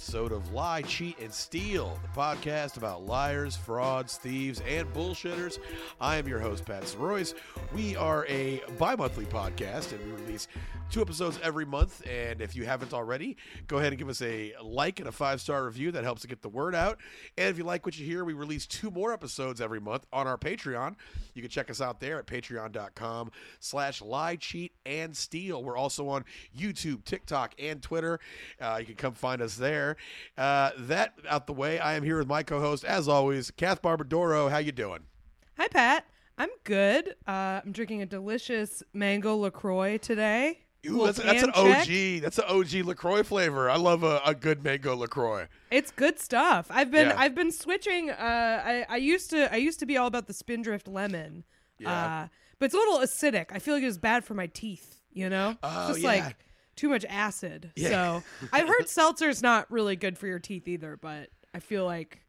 episode of Lie, Cheat, and Steal, the podcast about liars, frauds, thieves, and bullshitters. I am your host, Pat Royce. We are a bi monthly podcast, and we release two episodes every month. And if you haven't already, go ahead and give us a like and a five star review. That helps to get the word out. And if you like what you hear, we release two more episodes every month on our Patreon. You can check us out there at patreon.com slash lie, cheat, and steal. We're also on YouTube, TikTok, and Twitter. Uh, you can come find us there. Uh, that out the way, I am here with my co-host, as always, Kath Barbadoro. How you doing? Hi, Pat. I'm good. Uh, I'm drinking a delicious mango LaCroix today. Ooh, that's, that's an can check. OG. That's an OG Lacroix flavor. I love a, a good mango Lacroix. It's good stuff. I've been Yeah. I've been switching. Uh, I I used to I used to be all about the Spindrift lemon. Yeah. Uh, but it's a little acidic. I feel like it's bad for my teeth. You know, Oh, just yeah. like too much acid. Yeah. So I've heard seltzer's not really good for your teeth either. But I feel like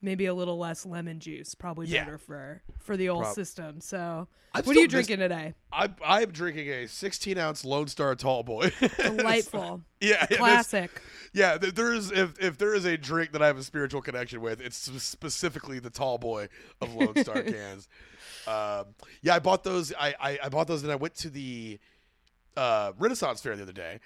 maybe a little less lemon juice probably Yeah. better for for the old Prob- system. So I'm what are you drinking today? I, I'm drinking a 16 ounce Lone Star Tall Boy. Delightful. yeah, Classic. Yeah, th- there is if if there is a drink that I have a spiritual connection with, it's specifically the Tall Boy of Lone Star cans. Um, yeah, I bought those. I, I I bought those, and I went to the uh, Renaissance Fair the other day,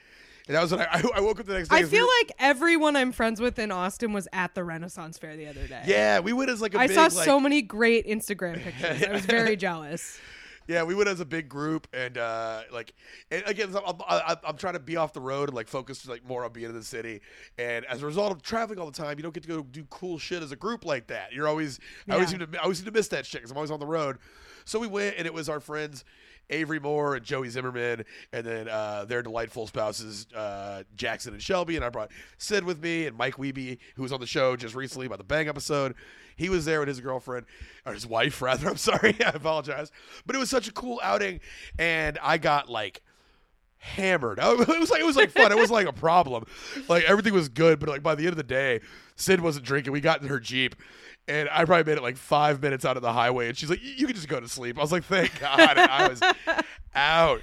and that was when I, I, woke up the next day. I we feel were- like everyone I'm friends with in Austin was at the Renaissance Fair the other day. yeah, we went as like a I big, I saw like, so many great Instagram pictures. I was very jealous. Yeah, we went as a big group, and uh, like, and again, I'm, I'm, I'm trying to be off the road and like focus like more on being in the city. And as a result of traveling all the time, you don't get to go do cool shit as a group like that. You're always, I always seem to, I always seem to miss that shit because I'm always on the road. So we went, and it was our friends. Avery Moore and Joey Zimmerman, and then uh, their delightful spouses, uh, Jackson and Shelby. And I brought Sid with me and Mike Wiebe, who was on the show just recently about the Bang episode. He was there with his girlfriend, or his wife, rather. I'm sorry. I apologize. But it was such a cool outing. And I got like hammered. It was like it was like fun. It was like a problem. Like everything was good, but like by the end of the day, Sid wasn't drinking. We got in her jeep, and I probably made it like five minutes out of the highway, and she's like, "You can just go to sleep." I was like, "Thank God!" And I was out.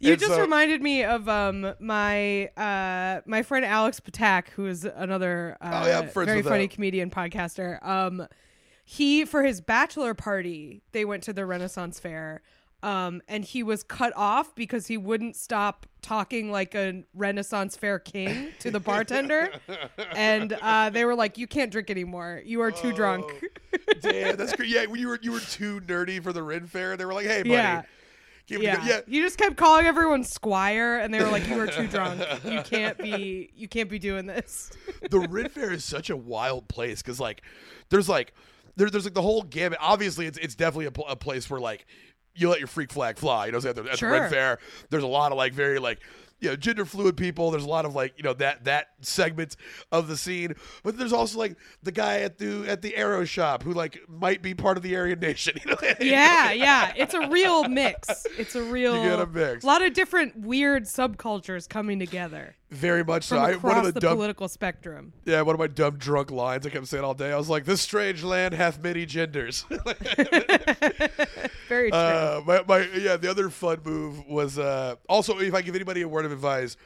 You And just so- reminded me of um my uh my friend Alex Patak, who is another uh, Oh, yeah, very funny that. comedian podcaster. Um, he for his bachelor party, they went to the Renaissance Fair. Um, and he was cut off because he wouldn't stop talking like a Renaissance Fair king to the bartender, and uh, they were like, "You can't drink anymore. You are too drunk." Oh, Damn, that's great. Yeah, you were you were too nerdy for the Ren Fair, they were like, "Hey, buddy." Yeah. Yeah. yeah. You just kept calling everyone squire and they were like, You are too drunk. You can't be you can't be doing this. the Ren Fair is such a wild place because like there's like there, there's like the whole gamut. Obviously, it's it's definitely a, pl- a place where like you let your freak flag fly. You know, so at the, at the Ren Sure. Fair, there's a lot of like very like you know gender fluid people. There's a lot of like you know that that segment of the scene. But there's also like the guy at the at the arrow shop who like might be part of the Aryan Nation. You know? Yeah, yeah. It's a real mix. It's a real You get a mix. lot of different weird subcultures coming together Very much so. from I, across one of the, the dumb political spectrum. Yeah, one of my dumb drunk lines I kept saying all day. I was like, "This strange land hath many genders." Very true. uh, my, my yeah. The other fun move was uh, also if I give anybody a word of advice,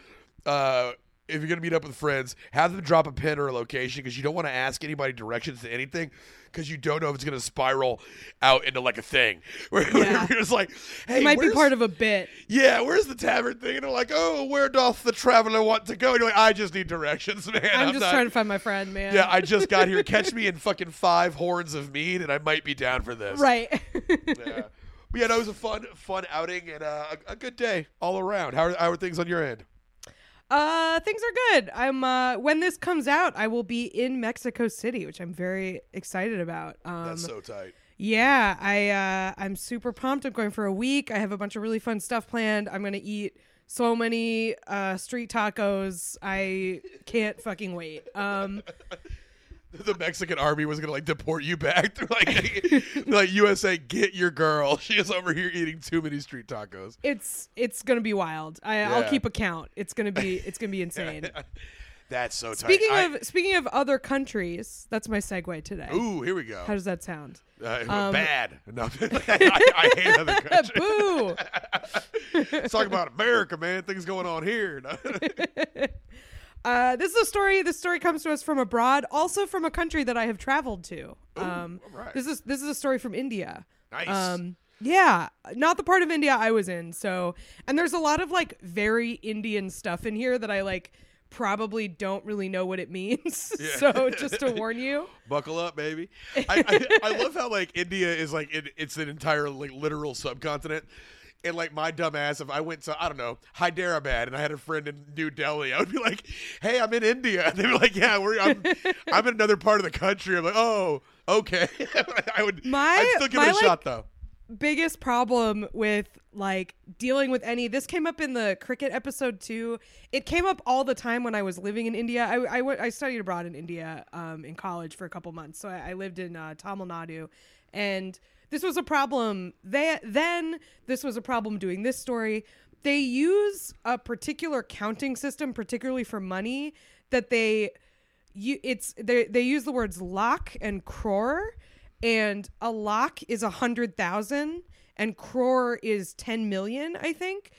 uh, if you're gonna meet up with friends, have them drop a pin or a location because you don't want to ask anybody directions to anything because you don't know if it's gonna spiral out into like a thing where, Yeah. you're just like, "Hey, it might be part of a bit. yeah, where's the tavern thing?" And they're like, "Oh, where doth the traveler want to go?" And you're like, "I just need directions, man. I'm, just not- trying to find my friend, man. yeah, I just got here. Catch me in fucking five horns of mead, and I might be down for this. right. Yeah. But yeah, no, it was a fun, fun outing and uh, a, a good day all around. How are, how are things on your end? Uh, things are good. I'm uh, when this comes out, I will be in Mexico City, which I'm very excited about. Um, That's so tight. Yeah, I uh, I'm super pumped. I'm going for a week. I have a bunch of really fun stuff planned. I'm gonna eat so many uh, street tacos. I can't fucking wait. Um, The Mexican army was gonna like deport you back. They're like, like USA, get your girl. She is over here eating too many street tacos. it's it's gonna be wild. I, I'll keep a count. It's gonna be it's gonna be insane. That's so tight. Speaking I- of speaking of other countries, that's my segue today. ooh, here we go. How does that sound? Uh, um, bad. No, I, I hate other countries. Boo! Let's talk about America, man. Things going on here. Uh, this is a story. This story comes to us from abroad, also from a country that I have traveled to. Um, alright. This is this is a story from India. Nice. Um, yeah, not the part of India I was in. So, and there's a lot of like very Indian stuff in here that I like probably don't really know what it means. so, just to warn you. Buckle up, baby. I, I, I love how like India is like it, it's an entire like literal subcontinent. And like my dumb ass, if I went to I don't know Hyderabad and I had a friend in New Delhi, I would be like, "Hey, I'm in India," and they'd be like, "Yeah, we're I'm, I'm in another part of the country." I'm like, "Oh, okay." I would. My- I'd still give my, it a like, shot though. biggest problem with like dealing with any this came up in the cricket episode too it came up all the time when i was living in india i, I went i studied abroad in india um, in college for a couple months so i, I lived in uh, tamil nadu and this was a problem they, then this was a problem doing this story they use a particular counting system particularly for money that they you it's they they use the words lakh and crore and a lakh is a hundred thousand and crore is 10 million i think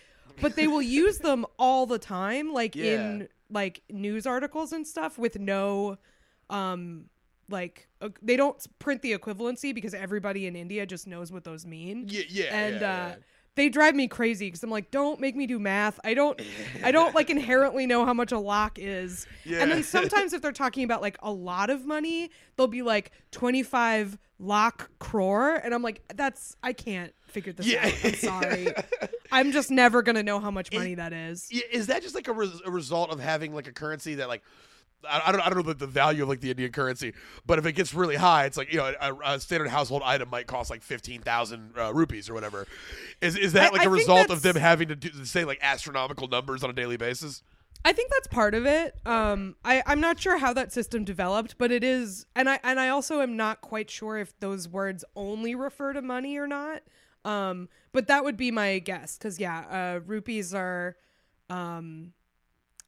but they will use them all the time like Yeah. in like news articles and stuff with no um like uh, they don't print the equivalency because everybody in india just knows what those mean Yeah, yeah, and yeah, uh yeah. they drive me crazy because I'm like, don't make me do math. I don't, I don't like inherently know how much a lakh is. Yeah. And then sometimes if they're talking about like a lot of money, they'll be like 25 lakh crore, and I'm like, that's I can't figure this Yeah. out. I'm sorry. I'm just never gonna know how much money that is. Is that just like a, res- a result of having like a currency that like I, I don't I don't know the, the value of like the Indian currency, but if it gets really high, it's like you know a, a standard household item might cost like fifteen thousand uh, rupees or whatever. Is is that I- like a result of them having to, do, say like astronomical numbers on a daily basis? I think that's part of it. Um, I, I'm not sure how that system developed, but it is, and I and I also am not quite sure if those words only refer to money or not. Um, but that would be my guess, because yeah, uh, rupees are, um,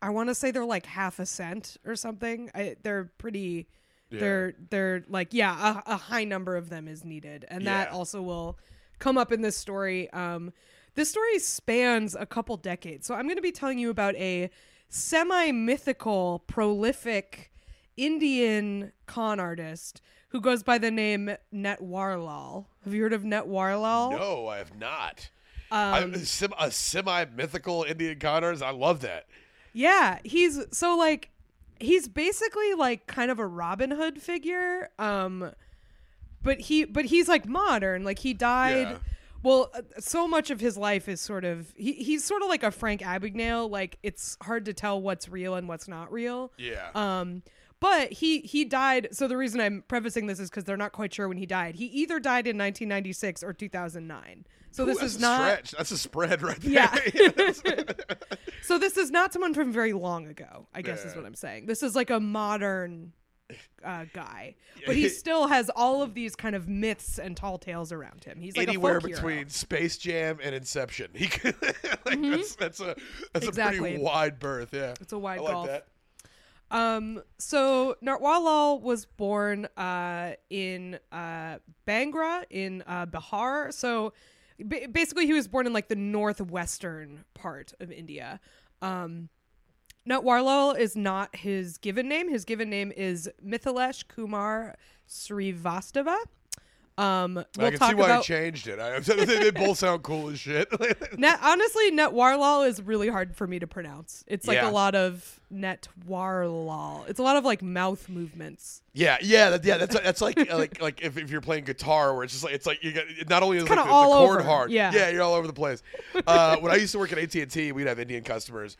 I want to say they're like half a cent or something. I, they're pretty. They're they're like yeah, a, a high number of them is needed, and that also will come up in this story. Um, this story spans a couple decades, so I'm going to be telling you about a semi-mythical, prolific Indian con artist who goes by the name Natwarlal. Have you heard of Natwarlal? No, I have not. Um, I, a semi mythical Indian con artist. I love that. Yeah, he's so like he's basically like kind of a Robin Hood figure. Um but he but he's like modern. Like he died Yeah. well, uh, so much of his life is sort of he, he's sort of like a Frank Abagnale. Like it's hard to tell what's real and what's not real. Yeah. Um, but he he died. So the reason I'm prefacing this is because they're not quite sure when he died. He either died in 1996 or 2009. So Ooh, this that's is a not. stretch. That's a spread right there. Yeah. So this is not someone from very long ago. I guess is what I'm saying. This is like a modern uh, guy, but he still has all of these kind of myths and tall tales around him. He's like Anywhere folk hero. between Space Jam and Inception. He could, like, that's that's a that's a pretty wide berth. Yeah, It's a wide I like gulf. that. Um, so Natwarlal was born uh, in uh, Bangra in uh, Bihar. So ba- basically, he was born in like the northwestern part of India. Um, Natwarlal is not his given name. His given name is Mithilesh Kumar Srivastava. Um, we'll I can see why about he changed it. I, they, they both sound cool as shit. Net, honestly, Natwarlal is really hard for me to pronounce. It's like Yeah. a lot of Natwarlal. It's a lot of like mouth movements. yeah, yeah, that, yeah. That's that's like like like if, if you're playing guitar, where it's just like it's like you got not only is like the, the chord over, hard, yeah. yeah, you're all over the place. Uh, when I used to work at AT and T, we'd have Indian customers.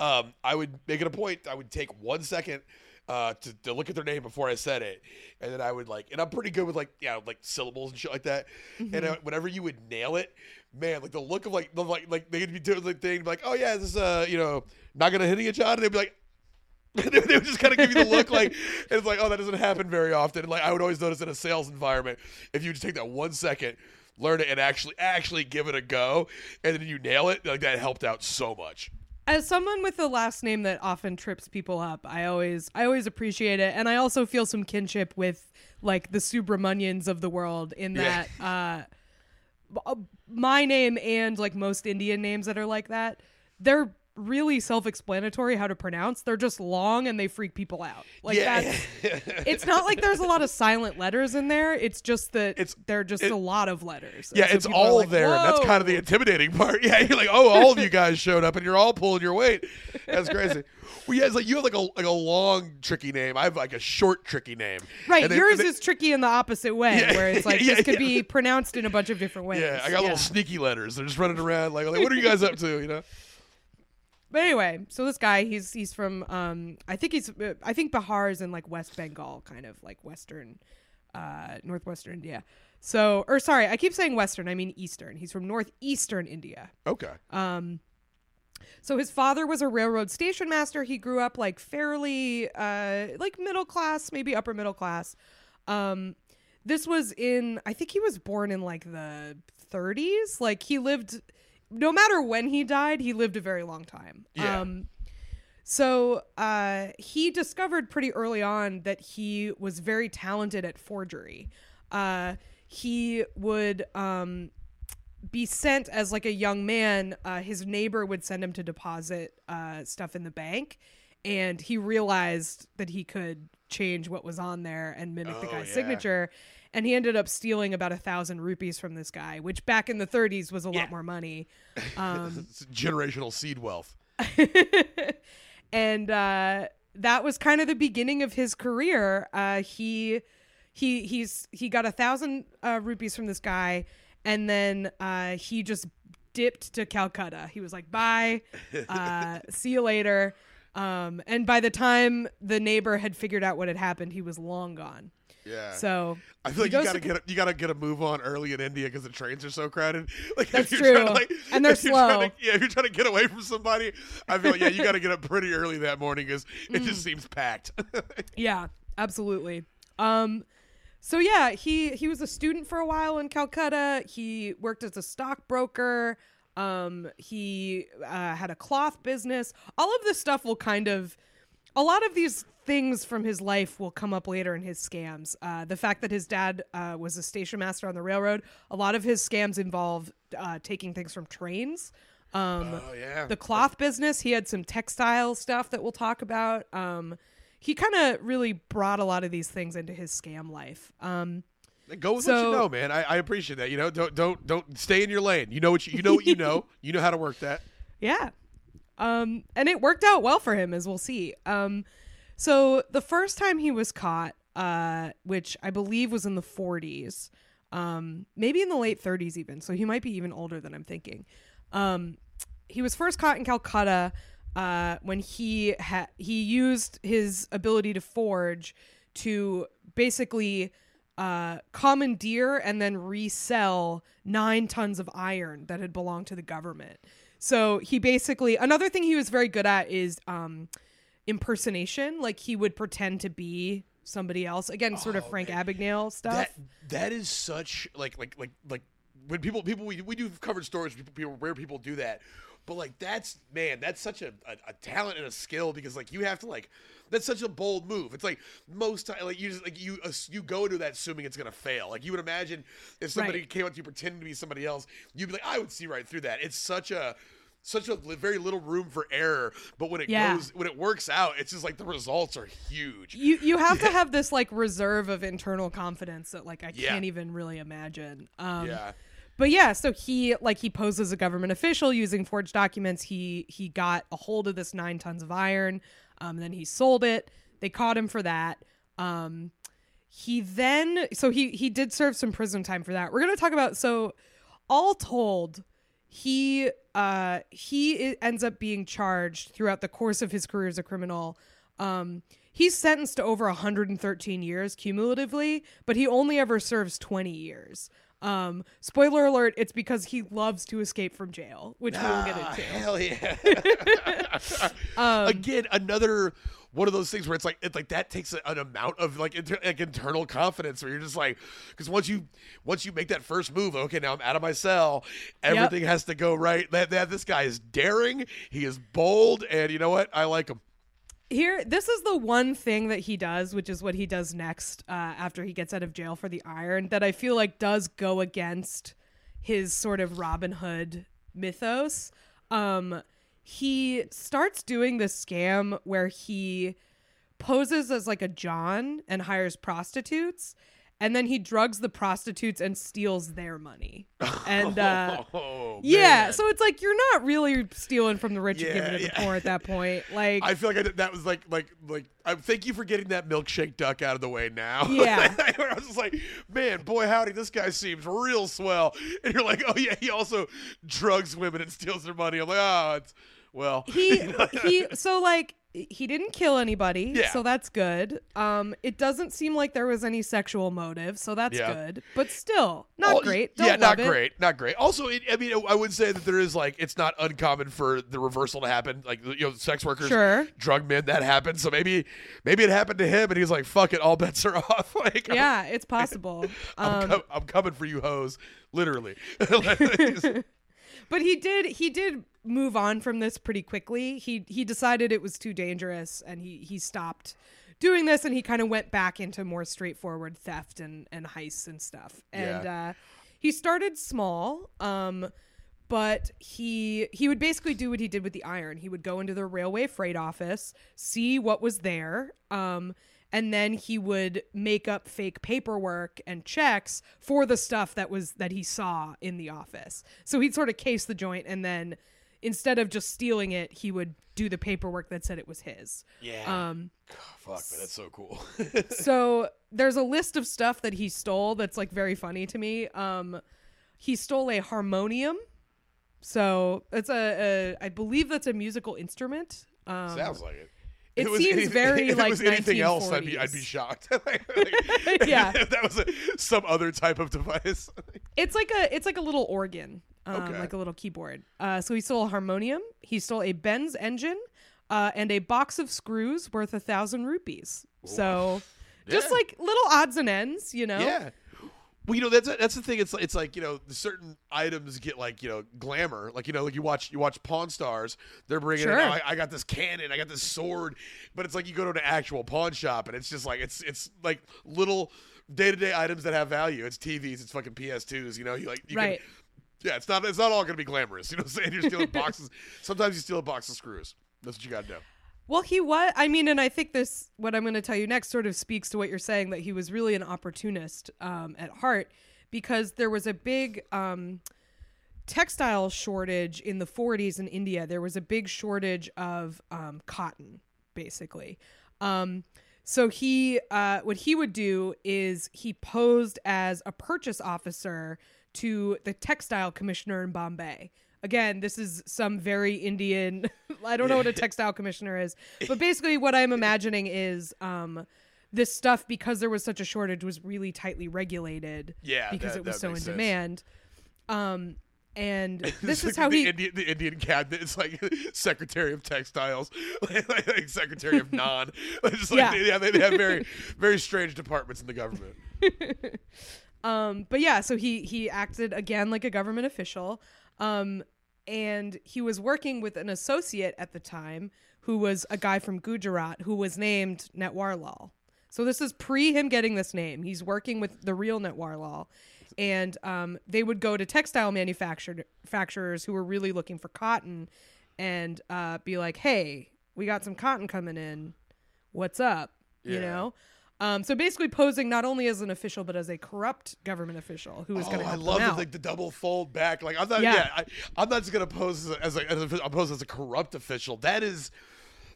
Um, I would make it a point. I would take one second. Uh, to, to look at their name before I said it, and then I would like, and I'm pretty good with like, you know, like syllables and shit like that. And Mm-hmm. uh, whenever you would nail it, man, like the look of like, the, like, like they'd be doing the thing, like, oh yeah, this is uh, you know, not gonna hit you, John, and they'd be like, they would just kind of give you the look like it's like oh that doesn't happen very often. And like I would always notice in a sales environment, if you just take that one second, learn it, and actually actually give it a go, and then you nail it, like that helped out so much. As someone with the last name that often trips people up, I always I always appreciate it, and I also feel some kinship with like the Subramanians of the world in that b- uh, Uh, my name and like most Indian names that are like that, they're really self-explanatory how to pronounce. They're just long and they freak people out. Like yeah, that's it's not like there's a lot of silent letters in there. It's just that It's- they're just it- a lot of letters. Yeah, so it's all like, there. And that's kind of the intimidating part. Yeah, you're like, oh, all of you guys showed up, and you're all pulling your weight. That's crazy. well, yeah, it's like you have like a like a long tricky name. I have like a short tricky name. Right, they- yours they- is tricky in the opposite way, Yeah, where it's like yeah, this could be pronounced in a bunch of different ways. Yeah, I got little sneaky letters. They're just running around like, like, what are you guys up to? You know? But anyway, so this guy, he's he's from, um, I think he's, uh, I think Bihar is in like West Bengal, kind of like Western, uh, northwestern India. So, or sorry, I keep saying Western, I mean Eastern. He's from northeastern India. Okay. Um, so his father was a railroad station master. He grew up like fairly, uh, like middle class, maybe upper middle class. Um, this was in, I think he was born in like the 30s. Like he lived, no matter when he died, he lived a very long time. Yeah. Um, so uh, he discovered pretty early on that he was very talented at forgery. Uh, he would um, be sent as like a young man. Uh, his neighbor would send him to deposit uh, stuff in the bank, and he realized that he could change what was on there and mimic the Oh, guy's yeah. signature. And he ended up stealing about a thousand rupees from this guy, which back in the 30s was a Yeah. lot more money. Um, generational seed wealth. and uh, that was kind of the beginning of his career. Uh, he he he's he got a thousand uh, rupees from this guy, and then uh, he just dipped to Calcutta. He was like, "Bye, uh, see you later." Um, and by the time the neighbor had figured out what had happened, he was long gone. Yeah. So I feel like you gotta to- get a, you gotta get a move on early in India because the trains are so crowded. Like That's you're to, true. like- And they're if you're trying slow. to- yeah, if you're trying to get away from somebody, I feel like yeah, you gotta get up pretty early that morning because it Mm. just seems packed. Yeah, absolutely. Um so yeah, he he was a student for a while in Calcutta. He worked as a stockbroker. Um he uh, had a cloth business. All of this stuff will kind of a lot of these things from his life will come up later in his scams. Uh, the fact that his dad uh, was a station master on the railroad, a lot of his scams involve uh, taking things from trains. Um, oh yeah. the cloth business he had some textile stuff that we'll talk about um he kind of really brought a lot of these things into his scam life um Go with what you know, man. I, I appreciate that. You know, don't don't don't stay in your lane. You know what you, you know what you know. You know how to work that. yeah um and it worked out well for him as we'll see um so the first time he was caught uh which i believe was in the 40s um maybe in the late 30s even so he might be even older than i'm thinking um he was first caught in calcutta uh when he had he used his ability to forge to basically uh, commandeer and then resell nine tons of iron that had belonged to the government. So he basically another thing he was very good at is um, impersonation. Like he would pretend to be somebody else. Again, sort of Oh, Frank man. Abagnale stuff. That that is such like like like like when people people we, we do covered stories people, people where people do that but like that's man that's such a, a, a talent and a skill because like you have to like that's such a bold move it's like most time like you just like you you go into that assuming it's gonna fail like you would imagine if somebody Right. came up to you pretending to be somebody else you'd be like i would see right through that it's such a such a very little room for error but when it Yeah. goes when it works out it's just like the results are huge you you have to have this like reserve of internal confidence that like I Yeah. can't even really imagine. Um, yeah But yeah, so he like he posed as a government official using forged documents. He he got a hold of this nine tons of iron. Um, then he sold it. They caught him for that. Um, he then so he he did serve some prison time for that. We're gonna talk about so all told, he uh he ends up being charged throughout the course of his career as a criminal. Um, he's sentenced to over 113 years cumulatively, but he only ever serves 20 years. Um, spoiler alert, it's because he loves to escape from jail, which we will get Ah, into. Hell yeah! Um, Again, another one of those things where it's like it's like that takes an amount of like, inter- like internal confidence where you're just like because once you once you make that first move, okay, now I'm out of my cell. Everything has to go right. That, that this guy is daring. He is bold, and you know what? I like him. Here this is the one thing that he does which is what he does next uh, after he gets out of jail for the iron that i feel like does go against his sort of robin hood mythos um he starts doing this scam where he poses as like a John and hires prostitutes. And then he drugs the prostitutes and steals their money. And uh, oh, yeah, so it's like you're not really stealing from the rich and giving Yeah, it to yeah. the poor at that point. Like, I feel like I did, that was like like like. I thank you for getting that milkshake duck out of the way now. Yeah. I was just like, man, boy, howdy, this guy seems real swell. And you're like, oh yeah, he also drugs women and steals their money. I'm like, oh, it's well. he he so like he didn't kill anybody Yeah. so that's good um it doesn't seem like there was any sexual motive so that's Yeah. good but still not great yeah, Don't not it. great, not great. Also, it, I mean, I would say that there is like it's not uncommon for the reversal to happen. Like you know, sex workers, Sure. drug men, that happens. So maybe, maybe it happened to him, and he's like, "Fuck it, all bets are off." like, I'm- yeah it's possible I'm, um co- I'm coming for you, hoes, literally. but he did he did move on from this pretty quickly. He he decided it was too dangerous and he he stopped doing this and he kind of went back into more straightforward theft and and heists and stuff. And uh he started small um but he he would basically do what he did with the iron. He would go into the railway freight office see what was there um and then he would make up fake paperwork and checks for the stuff that was that he saw in the office so he'd sort of case the joint and then instead of just stealing it he would do the paperwork that said it was his yeah. um Fuck, man, that's so cool. so there's a list of stuff that he stole that's like very funny to me. Um, he stole a harmonium. So it's a, a I believe that's a musical instrument. Um, Sounds like it. It was seems anything- very, if like, it was anything else, I'd be I'd be shocked. Like- like, Yeah. that was a, some other type of device. it's like a it's like a little organ, um, Okay. like a little keyboard. Uh, so he stole a harmonium. He stole a Benz engine, uh, and a box of screws worth a thousand rupees. So just like little odds and ends, you know. Yeah. Well, you know that's that's the thing. It's it's like you know certain items get like you know glamour. Like you know like you watch you watch Pawn Stars. They're bringing Sure. in. "Oh, I, I got this cannon. I got this sword. But it's like you go to an actual pawn shop and it's just like it's it's like little day to day items that have value. It's TVs. It's fucking PS2s. You know you like you Right. Can, yeah, it's not it's not all gonna be glamorous. You know what I'm saying? You're stealing boxes. Sometimes you steal a box of screws. That's what you got to do. Well, he was. I mean, and I think this, what I'm going to tell you next, sort of speaks to what you're saying that he was really an opportunist um, at heart because there was a big um, textile shortage in the 40s in India. There was a big shortage of um, cotton, basically. Um, so he, uh, what he would do is he posed as a purchase officer to the textile commissioner in Bombay. Again, this is some very Indian. I don't know what a textile commissioner is, but basically, what I'm imagining is um, this stuff because there was such a shortage was really tightly regulated. Yeah, because that- it was so in sense. demand. Um, and this is like how the he. Indian, the Indian cabinet is like Secretary of Textiles, like, like Secretary of Non. It's like, Yeah. they, yeah, they, they have very very strange departments in the government. Um, but yeah, so he he acted again like a government official. Um, and he was working with an associate at the time who was a guy from Gujarat who was named Natwarlal. So this is pre him getting this name. He's working with the real Natwarlal. And um, they would go to textile manufacturers who were really looking for cotton and uh, be like, hey, we got some cotton coming in. What's up? You know? Um, so basically posing not only as an official but as a corrupt government official who is was going Oh, to I love the, like the double fold back. Like I'm not. Yeah, Yeah. I, I'm not just gonna pose as a, as a I'm pose as a corrupt official. That is.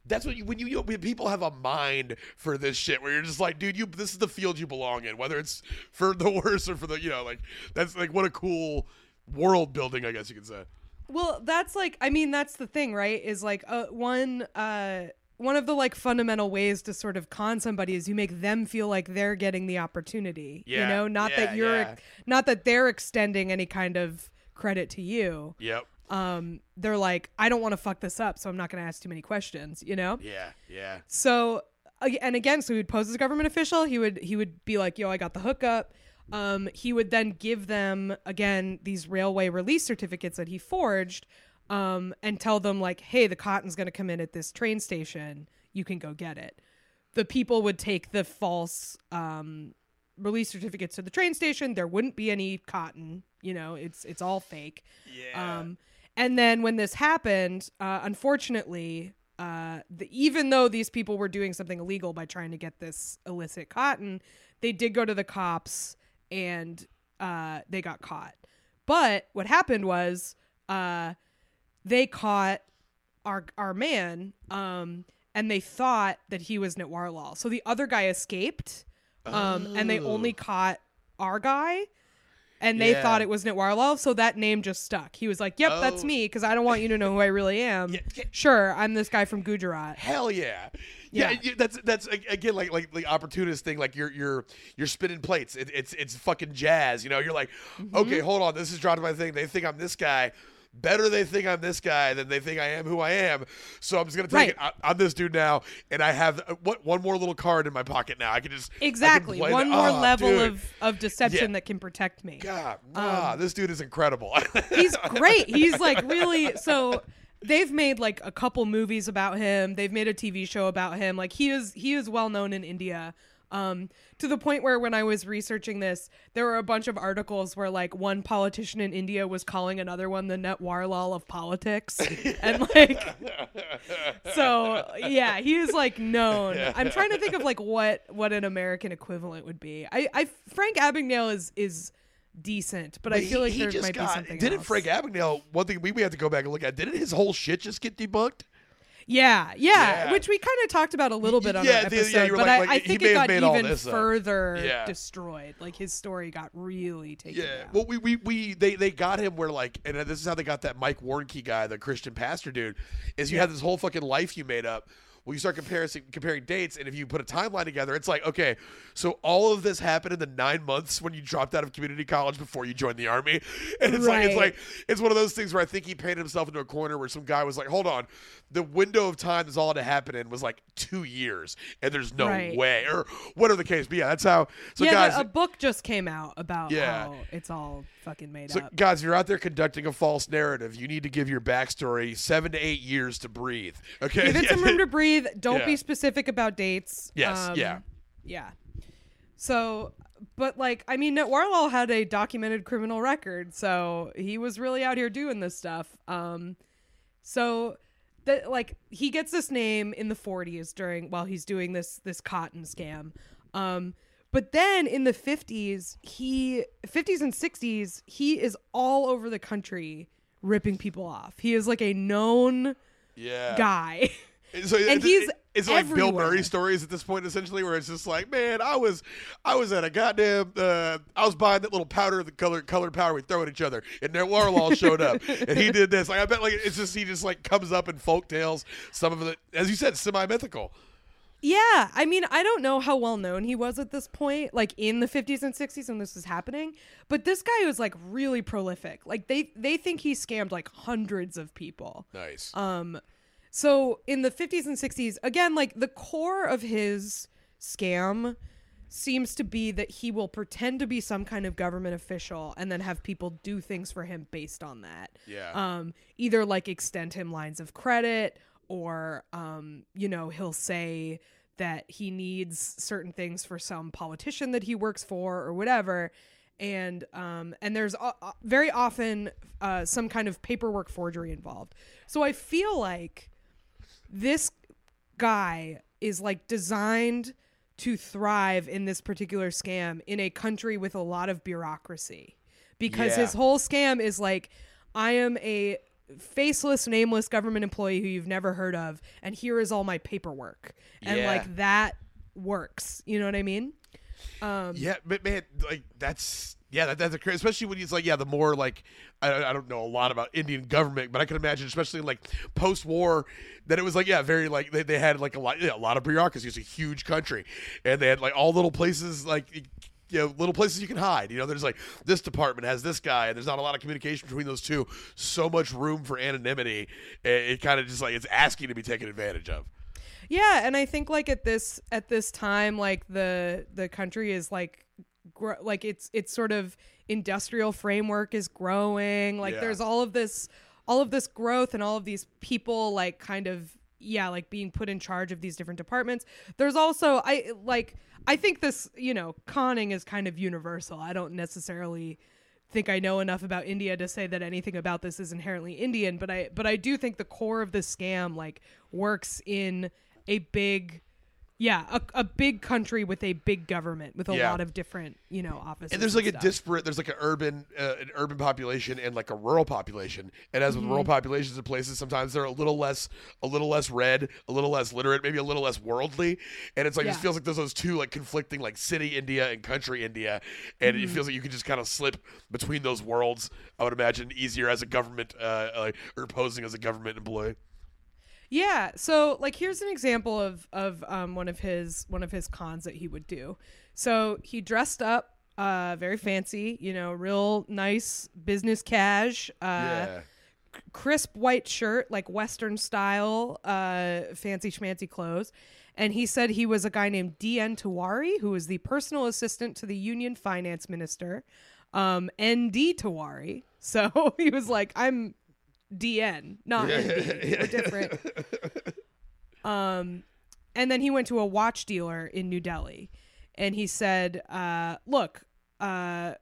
That's what you, when you, you when people have a mind for this shit where you're just like, dude, you this is the field you belong in, whether it's for the worse or for the you know like that's like what a cool world building I guess you could say. Well, that's like I mean that's the thing, right? Is like uh, one uh one of the like fundamental ways to sort of con somebody is you make them feel like they're getting the opportunity. Yeah, You know, not yeah, that you're yeah. not that they're extending any kind of credit to you. Yep. Um they're like I don't want to fuck this up, so I'm not going to ask too many questions, you know? Yeah. Yeah. So and again, so he would pose as a government official. He would he would be like, "Yo, I got the hookup." Um, he would then give them again these railway release certificates that he forged, um, and tell them like, "Hey, the cotton's going to come in at this train station. You can go get it." The people would take the false um, release certificates to the train station. There wouldn't be any cotton. You know, it's it's all fake. Yeah. Um, and then when this happened, uh, unfortunately, uh, the, even though these people were doing something illegal by trying to get this illicit cotton, they did go to the cops and uh, they got caught. But what happened was uh, they caught our our man, um, and they thought that he was Natwarlal. So the other guy escaped, um, and they Oh. only caught our guy. And they Yeah. thought it was Natwarlal, so that name just stuck. He was like, "Yep, that's Oh. me," because I don't want you to know who I really am. Yeah, yeah. Sure, I'm this guy from Gujarat. Hell yeah. Yeah, that's that's again like like the opportunist thing. Like you're you're you're spinning plates. It, it's it's fucking jazz. You know, you're like, Mm-hmm. okay, hold on, this is dropped my thing. They think I'm this guy. Better they think I'm this guy than they think I am who I am. So I'm just gonna take Right. it. I, I'm this dude now, and I have uh, what one more little card in my pocket now. I can just I can Exactly, one more Ah, level dude. of of deception Yeah. that can protect me. God, nah, this dude is incredible. he's great. He's like really so they've made like a couple movies about him. They've made a TV show about him. Like he is he is well known in India. Um to the point where when I was researching this, there were a bunch of articles where like one politician in India was calling another one the net Natwarlal of politics. and like so yeah, he is like known. I'm trying to think of like what what an American equivalent would be. I I Frank Abagnale is is decent, but I He- feel like he there just might got, be something Didn't else. Frank Abagnale? One thing we, we have to go back and look at. Didn't his whole shit just get debunked? Yeah, yeah, Yeah. which we kind of talked about a little bit on Yeah, the- episode, were but like- I, like, I he think may it have got made even this further Yeah. destroyed. Like his story got really taken Yeah. down. Well, we, we, we they, they got him where like, and this is how they got that Mike Warnke guy, the Christian pastor dude, is you had this whole fucking life you made up. Well, you start comparing comparing dates, and if you put a timeline together, it's like, okay, so all of this happened in the nine months when you dropped out of community college before you joined the army, and it's like it's like it's one of those things where I think he painted himself into a corner where some guy was like, hold on, the window of time this all had to happen in was like two years, and there's no Right. way, or whatever the case. But yeah, that's how. So yeah, guys, a book just came out about Yeah. how it's all fucking made So, up. guys, if you're out there conducting a false narrative, you need to give your backstory seven to eight years to breathe. Okay. Give it some room to breathe. Don't Yeah. be specific about dates. Yes, Um, yeah. Yeah. So, but like, I mean, Warlow had a documented criminal record, so he was really out here doing this stuff. Um, so that like he gets this name in the 40s during while he's doing this this cotton scam. Um, but then in the 50s, he 50s and 60s, he is all over the country ripping people off. He is like a known yeah. guy. So and is he's it, is it like Bill. Murray stories at this point, essentially, where it's just like, man, I was, I was at a goddamn, uh, I was buying that little powder, the color, colored powder we throw at each other, and then Warlaw showed up, and he did this. Like, I bet, like, it's just he just like comes up in folk tales. Some of it, as you said, semi mythical. Yeah, I mean, I don't know how well known he was at this point, like in the 50s and 60s when this was happening, but this guy was like really prolific. Like they they think he scammed like hundreds of people. Nice. Um so in the 50s and 60s, again, like the core of his scam seems to be that he will pretend to be some kind of government official and then have people do things for him based on that. Yeah. Um either like extend him lines of credit or um you know, he'll say that he needs certain things for some politician that he works for or whatever and um and there's uh, very often uh some kind of paperwork forgery involved. So I feel like this guy is like designed to thrive in this particular scam in a country with a lot of bureaucracy because Yeah. his whole scam is like I am a faceless nameless government employee who you've never heard of and here is all my paperwork and Yeah. like that works you know what i mean um Yeah, but man, like that's yeah, that, that's a crazy, especially when he's like, yeah, the more like I, I don't know a lot about Indian government, but I can imagine, especially like post-war, that it was like yeah, very like they, they had like a lot, yeah, a lot of bureaucracy. It's a huge country, and they had like all little places like. You know, little places you can hide. You know, there's like this department has this guy, and there's not a lot of communication between those two. So much room for anonymity. Eh, it, it kind of just like it's asking to be taken advantage of. Yeah, and I think like at this at this time, like the the country is like gr- like it's it's sort of industrial framework is growing. Like Yeah. there's all of this all of this growth and all of these people like kind of yeah like being put in charge of these different departments. There's also I like I think this you know conning is kind of universal. I don't necessarily think I know enough about India to say that anything about this is inherently Indian, but I but I do think the core of the scam like works in a big yeah, a, a big country with a big government with a Yeah. lot of different, you know, offices. and there's like a stuff. disparate there's like an urban uh, an urban population and like a rural population and as with rural populations in places sometimes they're a little less a little less read a little less literate maybe a little less worldly and it's like it just Yeah. feels like there's those two like conflicting like city india and country india and it feels like you can just kind of slip between those worlds i would imagine easier as a government uh like or posing as a government employee Yeah. So like here's an example of of um, one of his one of his cons that he would do. So he dressed up uh very fancy, you know, real nice business cash, uh yeah crisp white shirt, like western style, uh fancy schmancy clothes. And he said he was a guy named D.N. Tiwari, who was the personal assistant to the Union Finance Minister, um, N.D. Tiwari. So he was like, I'm DN, not ND. We're different. Um, and then he went to a watch dealer in New Delhi, and he said, uh, "Look, uh,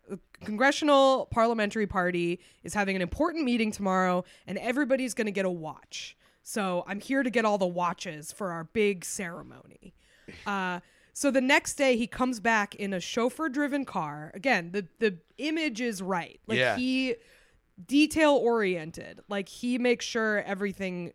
Congressional Parliamentary Party is having an important meeting tomorrow, and everybody's going to get a watch. So I'm here to get all the watches for our big ceremony." Uh, so the next day he comes back in a chauffeur-driven car. Again, the the image is right. Like Yeah. he detail oriented. Like he makes sure everything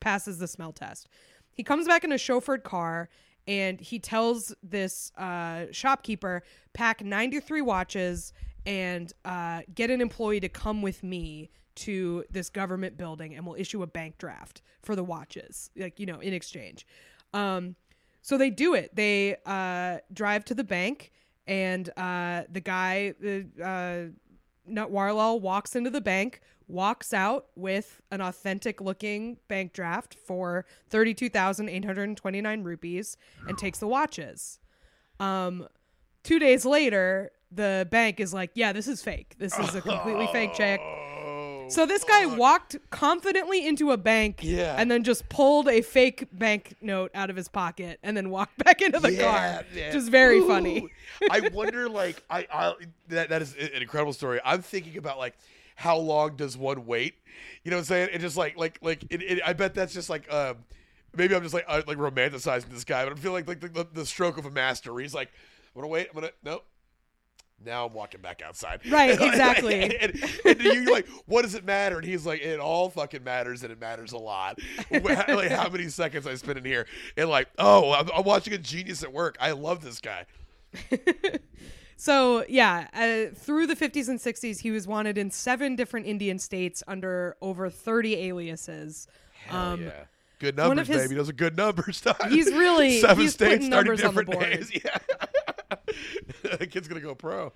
passes the smell test. He comes back in a chauffeured car and he tells this uh, shopkeeper pack 93 watches and uh, get an employee to come with me to this government building and we'll issue a bank draft for the watches like you know in exchange um, so they do it they uh, drive to the bank and uh, the guy Warlol walks into the bank, walks out with an authentic looking bank draft for 32,829 rupees and takes the watches. Um, two days later, the bank is like, yeah, this is fake. This is a completely fake check. So this guy walked confidently into a bank Yeah. and then just pulled a fake bank note out of his pocket and then walked back into the Yeah, car. man. Just very Ooh. funny. I wonder, like, I, I that that is an incredible story. I'm thinking about like how long does one wait? You know what I'm saying? It just like like like it, it, I bet that's just like um maybe I'm just like uh, like romanticizing this guy, but I feel like like the, the, the stroke of a master. He's like, I'm gonna wait. I'm gonna nope. Now I'm walking back outside. Right, exactly. and, and you're like, what does it matter? And he's like, it all fucking matters, and it matters a lot. like how many seconds I spend in here, and like, oh, I'm, I'm watching a genius at work. I love this guy. So yeah, uh, through the 50s and 60s, he was wanted in seven different Indian states under over 30 aliases. Hell Um, yeah. Good numbers, his- baby. Those are good numbers. He's really- seven he's states putting starting numbers on the different days. Yeah, the kid's gonna go pro.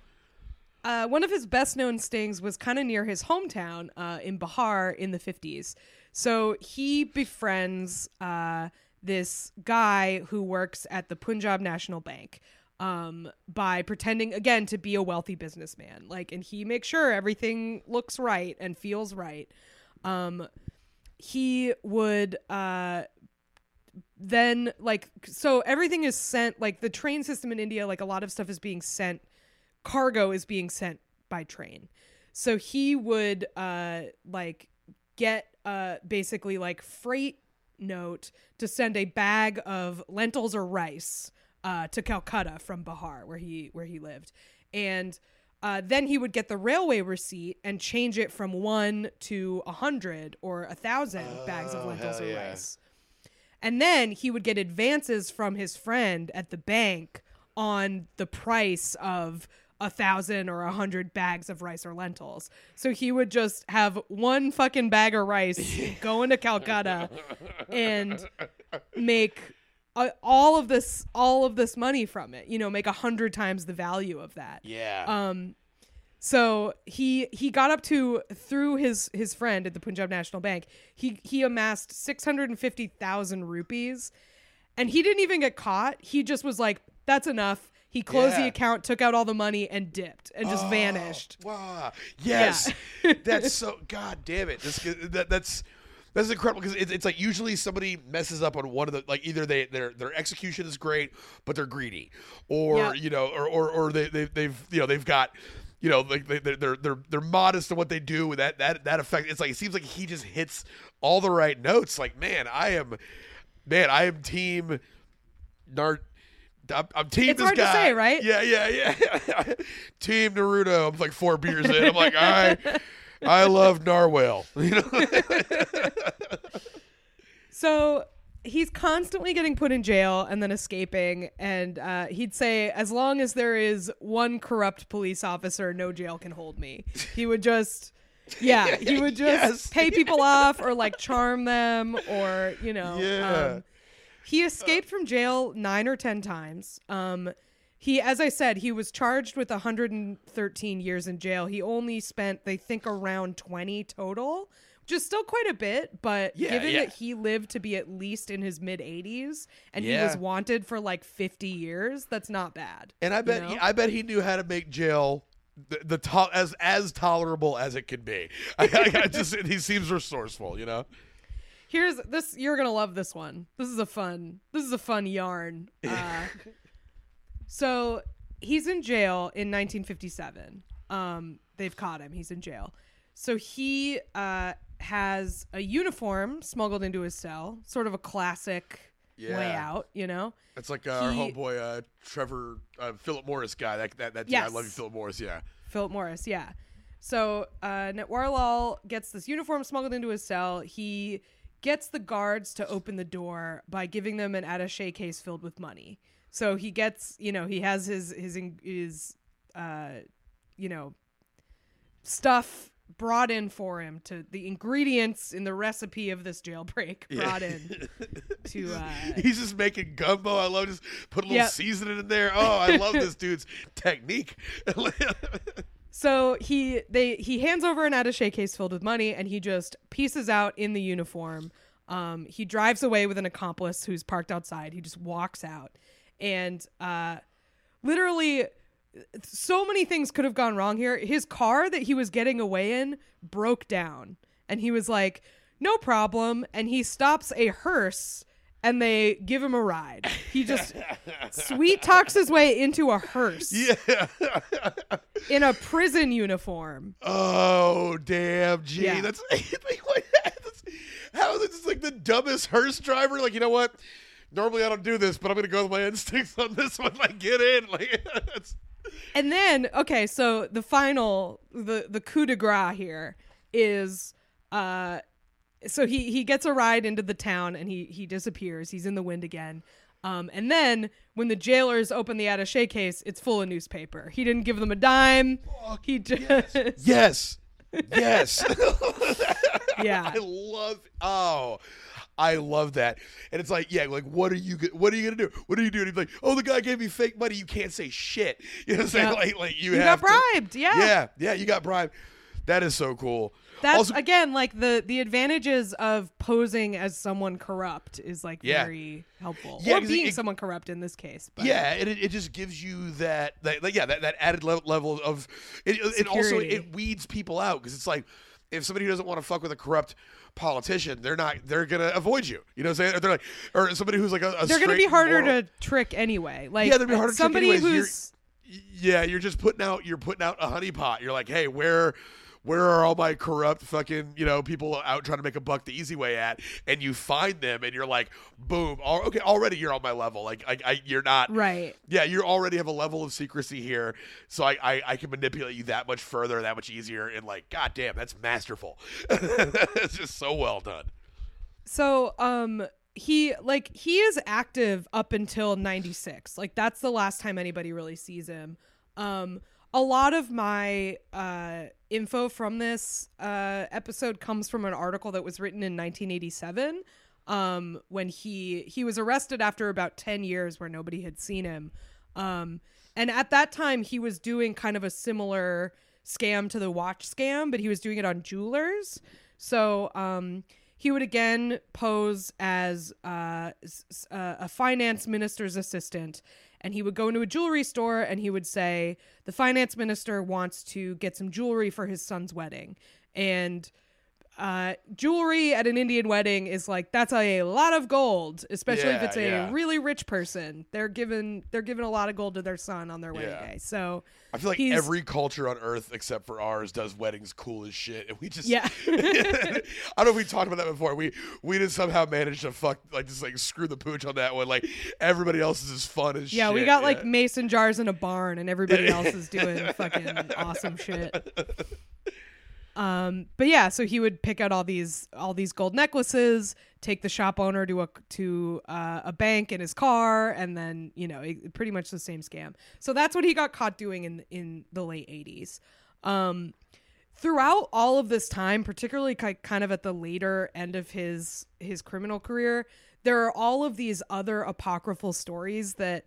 Uh, one of his best known stings was kind of near his hometown uh, in Bihar in the 50s. So he befriends uh, this guy who works at the Punjab National Bank um, by pretending, again, to be a wealthy businessman. Like, and he makes sure everything looks right and feels right. Um, he would uh, then like so everything is sent like the train system in India like a lot of stuff is being sent cargo is being sent by train. So he would uh like get uh basically like freight note to send a bag of lentils or rice uh to Calcutta from Bihar where he where he lived. And uh, then he would get the railway receipt and change it from one to a hundred or a thousand bags of Oh, lentils or yeah. rice. And then he would get advances from his friend at the bank on the price of a thousand or a hundred bags of rice or lentils. So he would just have one fucking bag of rice go into Calcutta and make uh, all of this all of this money from it. You know, make a hundred times the value of that. Yeah. Um, so he he got up to through his his friend at the Punjab National Bank. He he amassed six hundred and fifty thousand rupees, and he didn't even get caught. He just was like, "That's enough." He closed the account, took out all the money, and dipped, and just Oh, vanished. Wow. Yes. that's so. God damn it. This that that's. That's incredible because it's, it's like usually somebody messes up on one of the like either they their their execution is great but they're greedy or Yeah. you know or or, or they, they they've you know they've got you know, like they, they're they're they're they're modest in what they do with that that that effect. It's like it seems like he just hits all the right notes. Like man, I am, man, I am team. Nar- I'm, I'm team It's this hard to say, right? Yeah, yeah, yeah. team Naruto. I'm like four beers in. I'm like, I, I love Narwhal. You know. So he's constantly getting put in jail and then escaping. And uh, he'd say, as long as there is one corrupt police officer, no jail can hold me. He would just. Yeah, he would just Yes. pay people off or like charm them or, you know. Yeah. um, he escaped from jail nine or 10 times. Um, he, as I said, he was charged with 113 years in jail. He only spent, they think, around 20 total, is still quite a bit. But Yeah, given yeah. that he lived to be at least in his mid 80s and he was wanted for like 50 years, that's not bad. And I bet you he, know? I bet he knew how to make jail the, the to- as as tolerable as it could be. I, I, I just he seems resourceful, you know. Here's this. You're gonna love this one. This is a fun. This is a fun yarn. Uh, so he's in jail in 1957. Um, they've caught him. He's in jail. So he uh, has a uniform smuggled into his cell, sort of a classic Yeah. layout. You know. It's like uh, our He- homeboy uh, Trevor uh, Philip Morris guy. That that that's Yes. I love you, Philip Morris. Yeah. Philip Morris, yeah. So uh, Natwarlal gets this uniform smuggled into his cell. He gets the guards to open the door by giving them an attaché case filled with money. So he gets, you know, he has his his his, uh, you know, stuff brought in for him to the ingredients in the recipe of this jailbreak brought in to uh, He's just making gumbo. I love just put a little Yep. seasoning in there. Oh, I love this dude's technique. So he they he hands over an attaché case filled with money, and he just pieces out in the uniform. Um, he drives away with an accomplice who's parked outside. He just walks out, and uh, literally, so many things could have gone wrong here. His car that he was getting away in broke down, and he was like, "No problem," and he stops a hearse. And they give him a ride. He just sweet talks his way into a hearse yeah. in a prison uniform. oh damn, gee, Yeah. that's, that's how is this like the dumbest hearse driver? Like you know what? Normally I don't do this, but I'm gonna go with my instincts on this one. Like get in, like And then, okay, so the final, the the coup de grace here is, uh, so he he gets a ride into the town and he he disappears. He's in the wind again. Um, and then when the jailers open the attaché case, it's full of newspaper. He didn't give them a dime. He just yes, yes. yeah. I love. Oh, I love that. And it's like, yeah, like what are you? What are you gonna do? What are you doing? He's like, oh, the guy gave me fake money. You can't say shit. You know what I'm saying? Like, like you, You got to- bribed, yeah. yeah, yeah. You got bribed. That is so cool. That's also, again like the the advantages of posing as someone corrupt is like Yeah. very helpful. Yeah, or being it- someone corrupt in this case. But yeah, and it, it just gives you that, that like, yeah, that, that added level, level of it. It also it weeds people out because it's like if somebody who doesn't want to fuck with a corrupt politician, they're not they're gonna avoid you. You know what I'm saying? Or they're like, or somebody who's like a, a they're going to be harder moral- to trick anyway. Like Yeah, they'd be harder to trick somebody anyways. You're- who's yeah, you're just putting out you're putting out a honeypot. You're like, hey, where where are all my corrupt fucking you know people out trying to make a buck the easy way at? And you find them, and you're like, boom, all, okay, already you're on my level. Like, I, I you're not right. Yeah, you already have a level of secrecy here, so I, I I can manipulate you that much further, that much easier, and like, god damn, that's masterful. it's just so well done. So um he like he is active up until 96. Like that's the last time anybody really sees him. Um a lot of my uh info from this uh episode comes from an article that was written in 1987 um when he he was arrested after about 10 years where nobody had seen him. Um and at that time he was doing kind of a similar scam to the watch scam, but he was doing it on jewelers. So um he would again pose as uh, uh, a finance minister's assistant and he would go into a jewelry store and he would say the finance minister wants to get some jewelry for his son's wedding. And uh, jewelry at an Indian wedding is like that's a lot of gold, especially if it's a yeah. really rich person. They're given they're given a lot of gold to their son on their wedding Yeah. day. So I feel like every culture on Earth except for ours does weddings cool as shit, and we just Yeah. I don't know if we talked about that before. We we just somehow managed to fuck like just like screw the pooch on that one. Like everybody else is as fun as yeah, shit. we got yeah. like mason jars in a barn, and everybody else is doing fucking awesome shit. Um, but yeah, so he would pick out all these all these gold necklaces, take the shop owner to a to uh, a bank in his car, and then you know it, pretty much the same scam. So that's what he got caught doing in in the late '80s. Um, throughout all of this time, particularly ki- kind of at the later end of his his criminal career, there are all of these other apocryphal stories that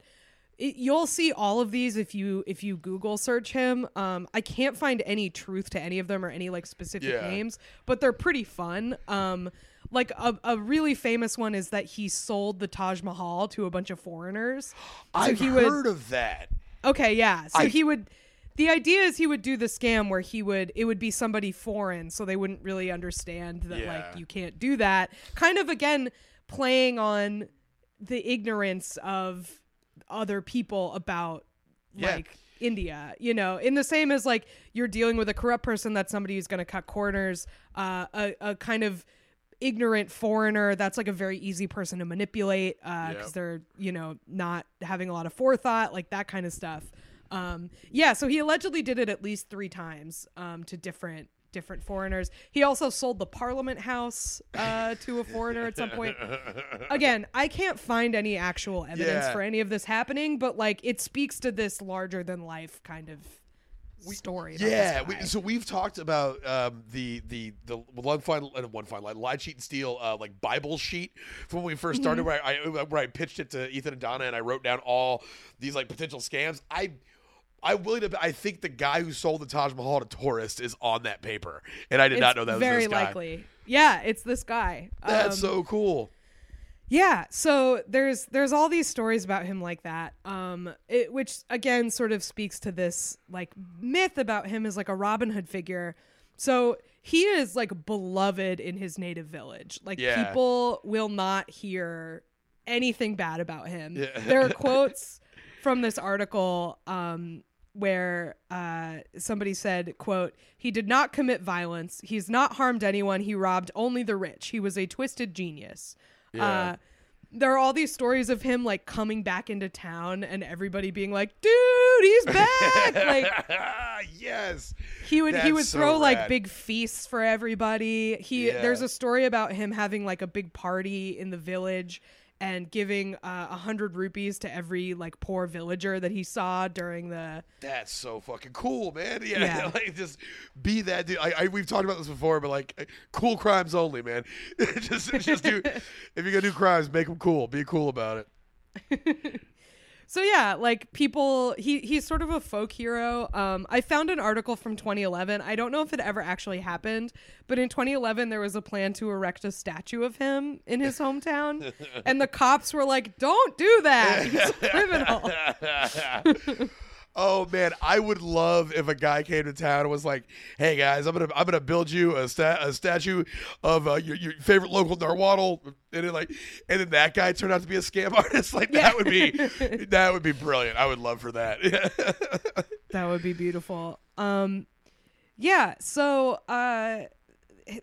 it, you'll see all of these if you if you Google search him. Um, I can't find any truth to any of them or any like specific Yeah. names, but they're pretty fun. Um, like a, a really famous one is that he sold the Taj Mahal to a bunch of foreigners. So I've he would heard of that. Okay, yeah. So I- he would the idea is he would do the scam where he would it would be somebody foreign so they wouldn't really understand that Yeah. like you can't do that. Kind of again playing on the ignorance of other people about Yeah. like India, you know, in the same as like you're dealing with a corrupt person that's somebody who's going to cut corners, uh, a, a kind of ignorant foreigner that's like a very easy person to manipulate because Yep. they're you know not having a lot of forethought like that kind of stuff um yeah so he allegedly did it at least three times um to different different foreigners he also sold the parliament house uh to a foreigner at some point again i can't find any actual evidence Yeah. for any of this happening but like it speaks to this larger than life kind of story Yeah, we, so we've talked about um, the the the one fine uh, one fine line lie sheet and steal uh, like Bible sheet from when we first started Mm-hmm. where I where I pitched it to Ethan and Donna and I wrote down all these like potential scams. I I'm willing to. I think the guy who sold the Taj Mahal to tourists is on that paper, and I did not know that was very likely yeah it's this guy That's Um, so cool. Yeah, so there's there's all these stories about him like that, um, it, which again sort of speaks to this like myth about him as like a Robin Hood figure. So he is like beloved in his native village. Like Yeah. people will not hear anything bad about him. Yeah. There are quotes from this article um, where uh, somebody said, "quote He did not commit violence. He's not harmed anyone. He robbed only the rich. He was a twisted genius." Yeah. Uh, there are all these stories of him like coming back into town and everybody being like, "Dude, he's back!" like yes. he would he would so throw like big feasts for everybody. He Yeah. there's a story about him having like a big party in the village and giving uh, a hundred rupees to every like poor villager that he saw during the That's so fucking cool, man. Yeah, Yeah. like just be that dude. I, I we've talked about this before, but like uh, cool crimes only, man. just just do if you're gonna do crimes, make them cool. Be cool about it. So yeah, like people he he's sort of a folk hero. Um I found an article from 2011. I don't know if it ever actually happened, but in 2011 there was a plan to erect a statue of him in his hometown and the cops were like, "Don't do that. He's a criminal." oh man, I would love if a guy came to town and was like, "Hey guys, I'm gonna I'm gonna build you a, sta- a statue of uh, your, your favorite local Narwaddle," and then like, and then that guy turned out to be a scam artist. Like Yeah. that would be that would be brilliant. I would love for that. That would be beautiful. Um yeah, so uh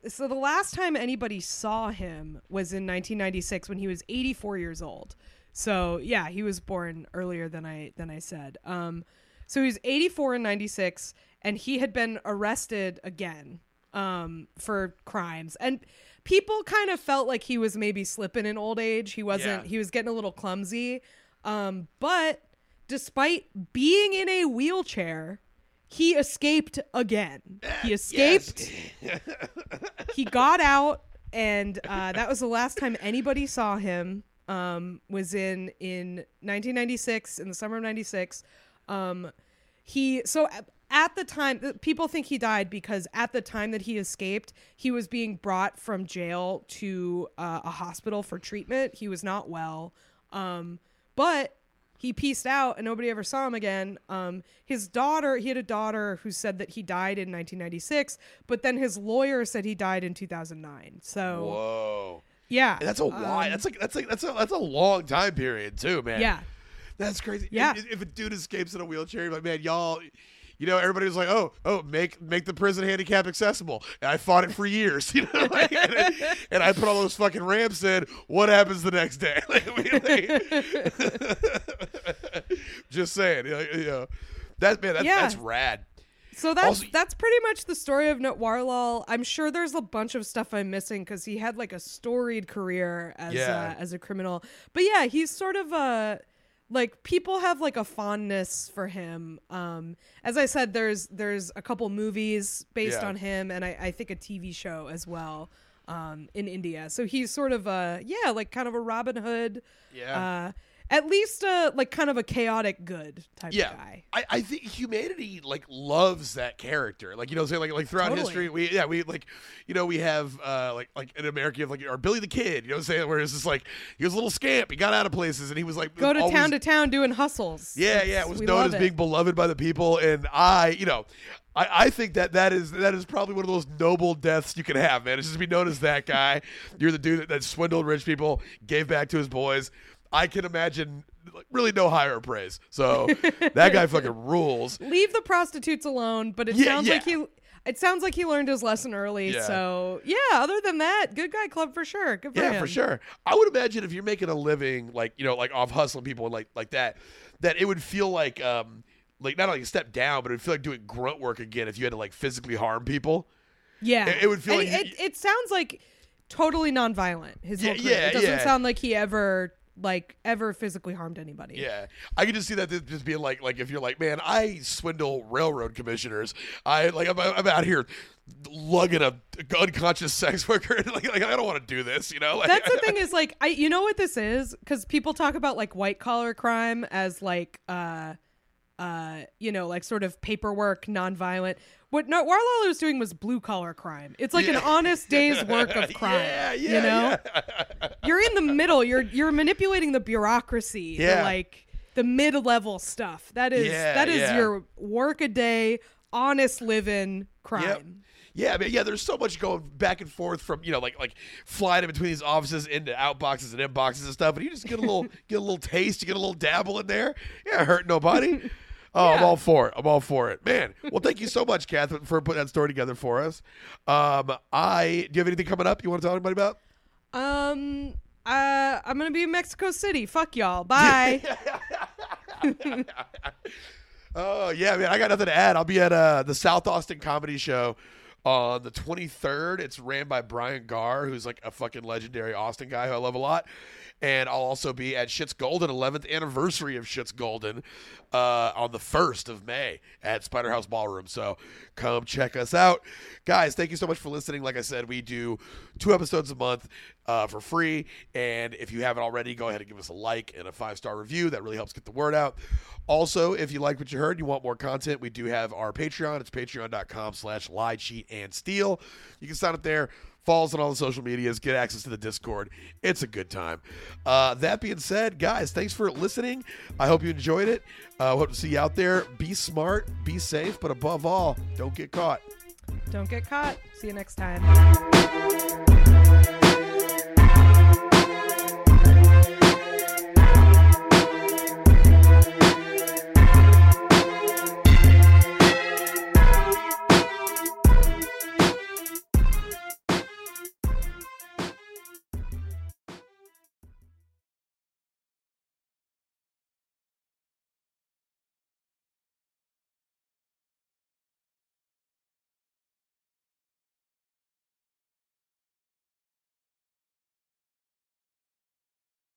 so the last time anybody saw him was in 1996 when he was 84 years old. So, yeah, he was born earlier than I than I said. Um so he was 84 and 96 and he had been arrested again um for crimes. And people kind of felt like he was maybe slipping in old age. He wasn't Yeah. he was getting a little clumsy. Um but despite being in a wheelchair, he escaped again. He escaped. he got out, and uh, that was the last time anybody saw him. Um, was in in 1996 in the summer of 96. Um, he so at, the time people think he died because at the time that he escaped, he was being brought from jail to uh, a hospital for treatment. He was not well. Um, but he pieced out and nobody ever saw him again. Um, his daughter, he had a daughter who said that he died in 1996, but then his lawyer said he died in 2009. So Whoa. yeah, that's a um, That's like that's like that's a that's a long time period too, man. yeah. That's crazy. Yeah. If, if a dude escapes in a wheelchair, you're like, man, y'all, you know, everybody was like, oh, oh, make make the prison handicap accessible. And I fought it for years, you know, like, and, I, and I put all those fucking ramps in. What happens the next day? Like, we- like- just saying, you know, that man, that, Yeah. that's rad. So that's Also- that's pretty much the story of Natwarlal. I'm sure there's a bunch of stuff I'm missing because he had like a storied career as Yeah. uh, as a criminal. But yeah, he's sort of a like people have like a fondness for him. Um, as I said, there's there's a couple movies based Yeah. on him, and I, I think a TV show as well um, in India. So he's sort of a yeah, like kind of a Robin Hood. Yeah. Uh, at least a like kind of a chaotic good type yeah, of guy. I, I think humanity like loves that character. Like you know, saying like like throughout Totally. history, we yeah we like you know we have uh like like in America you have like our Billy the Kid. You know what I'm saying? Where it's just like he was a little scamp. He got out of places and he was like Go to always- town to town doing hustles. Yeah, That's- yeah, it was known as it. being beloved by the people, and I, you know, I, I think that that is that is probably one of those noble deaths you can have, man. It's just to be known as that guy. You're the dude that, that swindled rich people, gave back to his boys. I can imagine like, really no higher praise. So that guy fucking rules. Leave the prostitutes alone, but it Yeah, sounds like he it sounds like he learned his lesson early. Yeah. So yeah, other than that, good guy club for sure. Good for Yeah, him. for sure. I would imagine if you're making a living, like you know, like off hustling people and like like that, that it would feel like um like not like a step down, but it would feel like doing grunt work again if you had to like physically harm people. Yeah, It- it would feel And like it, you- it sounds like totally nonviolent. His Yeah, whole career. yeah, it doesn't yeah. sound like he ever like ever physically harmed anybody. Yeah, I can just see that th- just being like, like if you're like, man, I swindle railroad commissioners. I like, I'm, I'm out here lugging a unconscious sex worker. like, like, I don't want to do this, you know. Like, That's the thing is like I you know what this is because people talk about like white collar crime as like uh uh you know like sort of paperwork nonviolent. What Natwarlal was doing was blue collar crime. It's like an honest day's work of crime. Yeah, yeah, you know, yeah. you're in the middle. You're you're manipulating the bureaucracy. the, Yeah. like the mid level stuff. That is Yeah, that is yeah. your work a day, honest living crime. Yep. Yeah, I mean, yeah. There's so much going back and forth from you know, like like flying in between these offices into outboxes and inboxes and stuff, and you just get a little get a little taste, you get a little dabble in there. Yeah, hurt nobody. Oh, I'm all for it. I'm all for it, man. Well, thank you so much, Catherine, for putting that story together for us. Um, I do you have anything coming up you want to tell anybody about? Um. Uh, I'm gonna be in Mexico City. Fuck y'all. Bye. Oh yeah, man. I got nothing to add. I'll be at uh, the South Austin Comedy Show on the 23rd. It's ran by Brian Garr, who's like a fucking legendary Austin guy who I love a lot. And I'll also be at Shit's Golden, 11th anniversary of Shit's Golden, uh, on the 1st of May at Spider House Ballroom. So come check us out. Guys, thank you so much for listening. Like I said, we do two episodes a month uh, for free. And if you haven't already, go ahead and give us a like and a five star review. That really helps get the word out. Also, if you like what you heard, you want more content, we do have our Patreon. It's patreon.com slash lie, cheat, and steal. You can sign up there. Follow us on all the social medias. Get access to the Discord. It's a good time. Uh, that being said, guys, thanks for listening. I hope you enjoyed it. Uh, hope to see you out there. Be smart, be safe, but above all, don't get caught. Don't get caught. See you next time.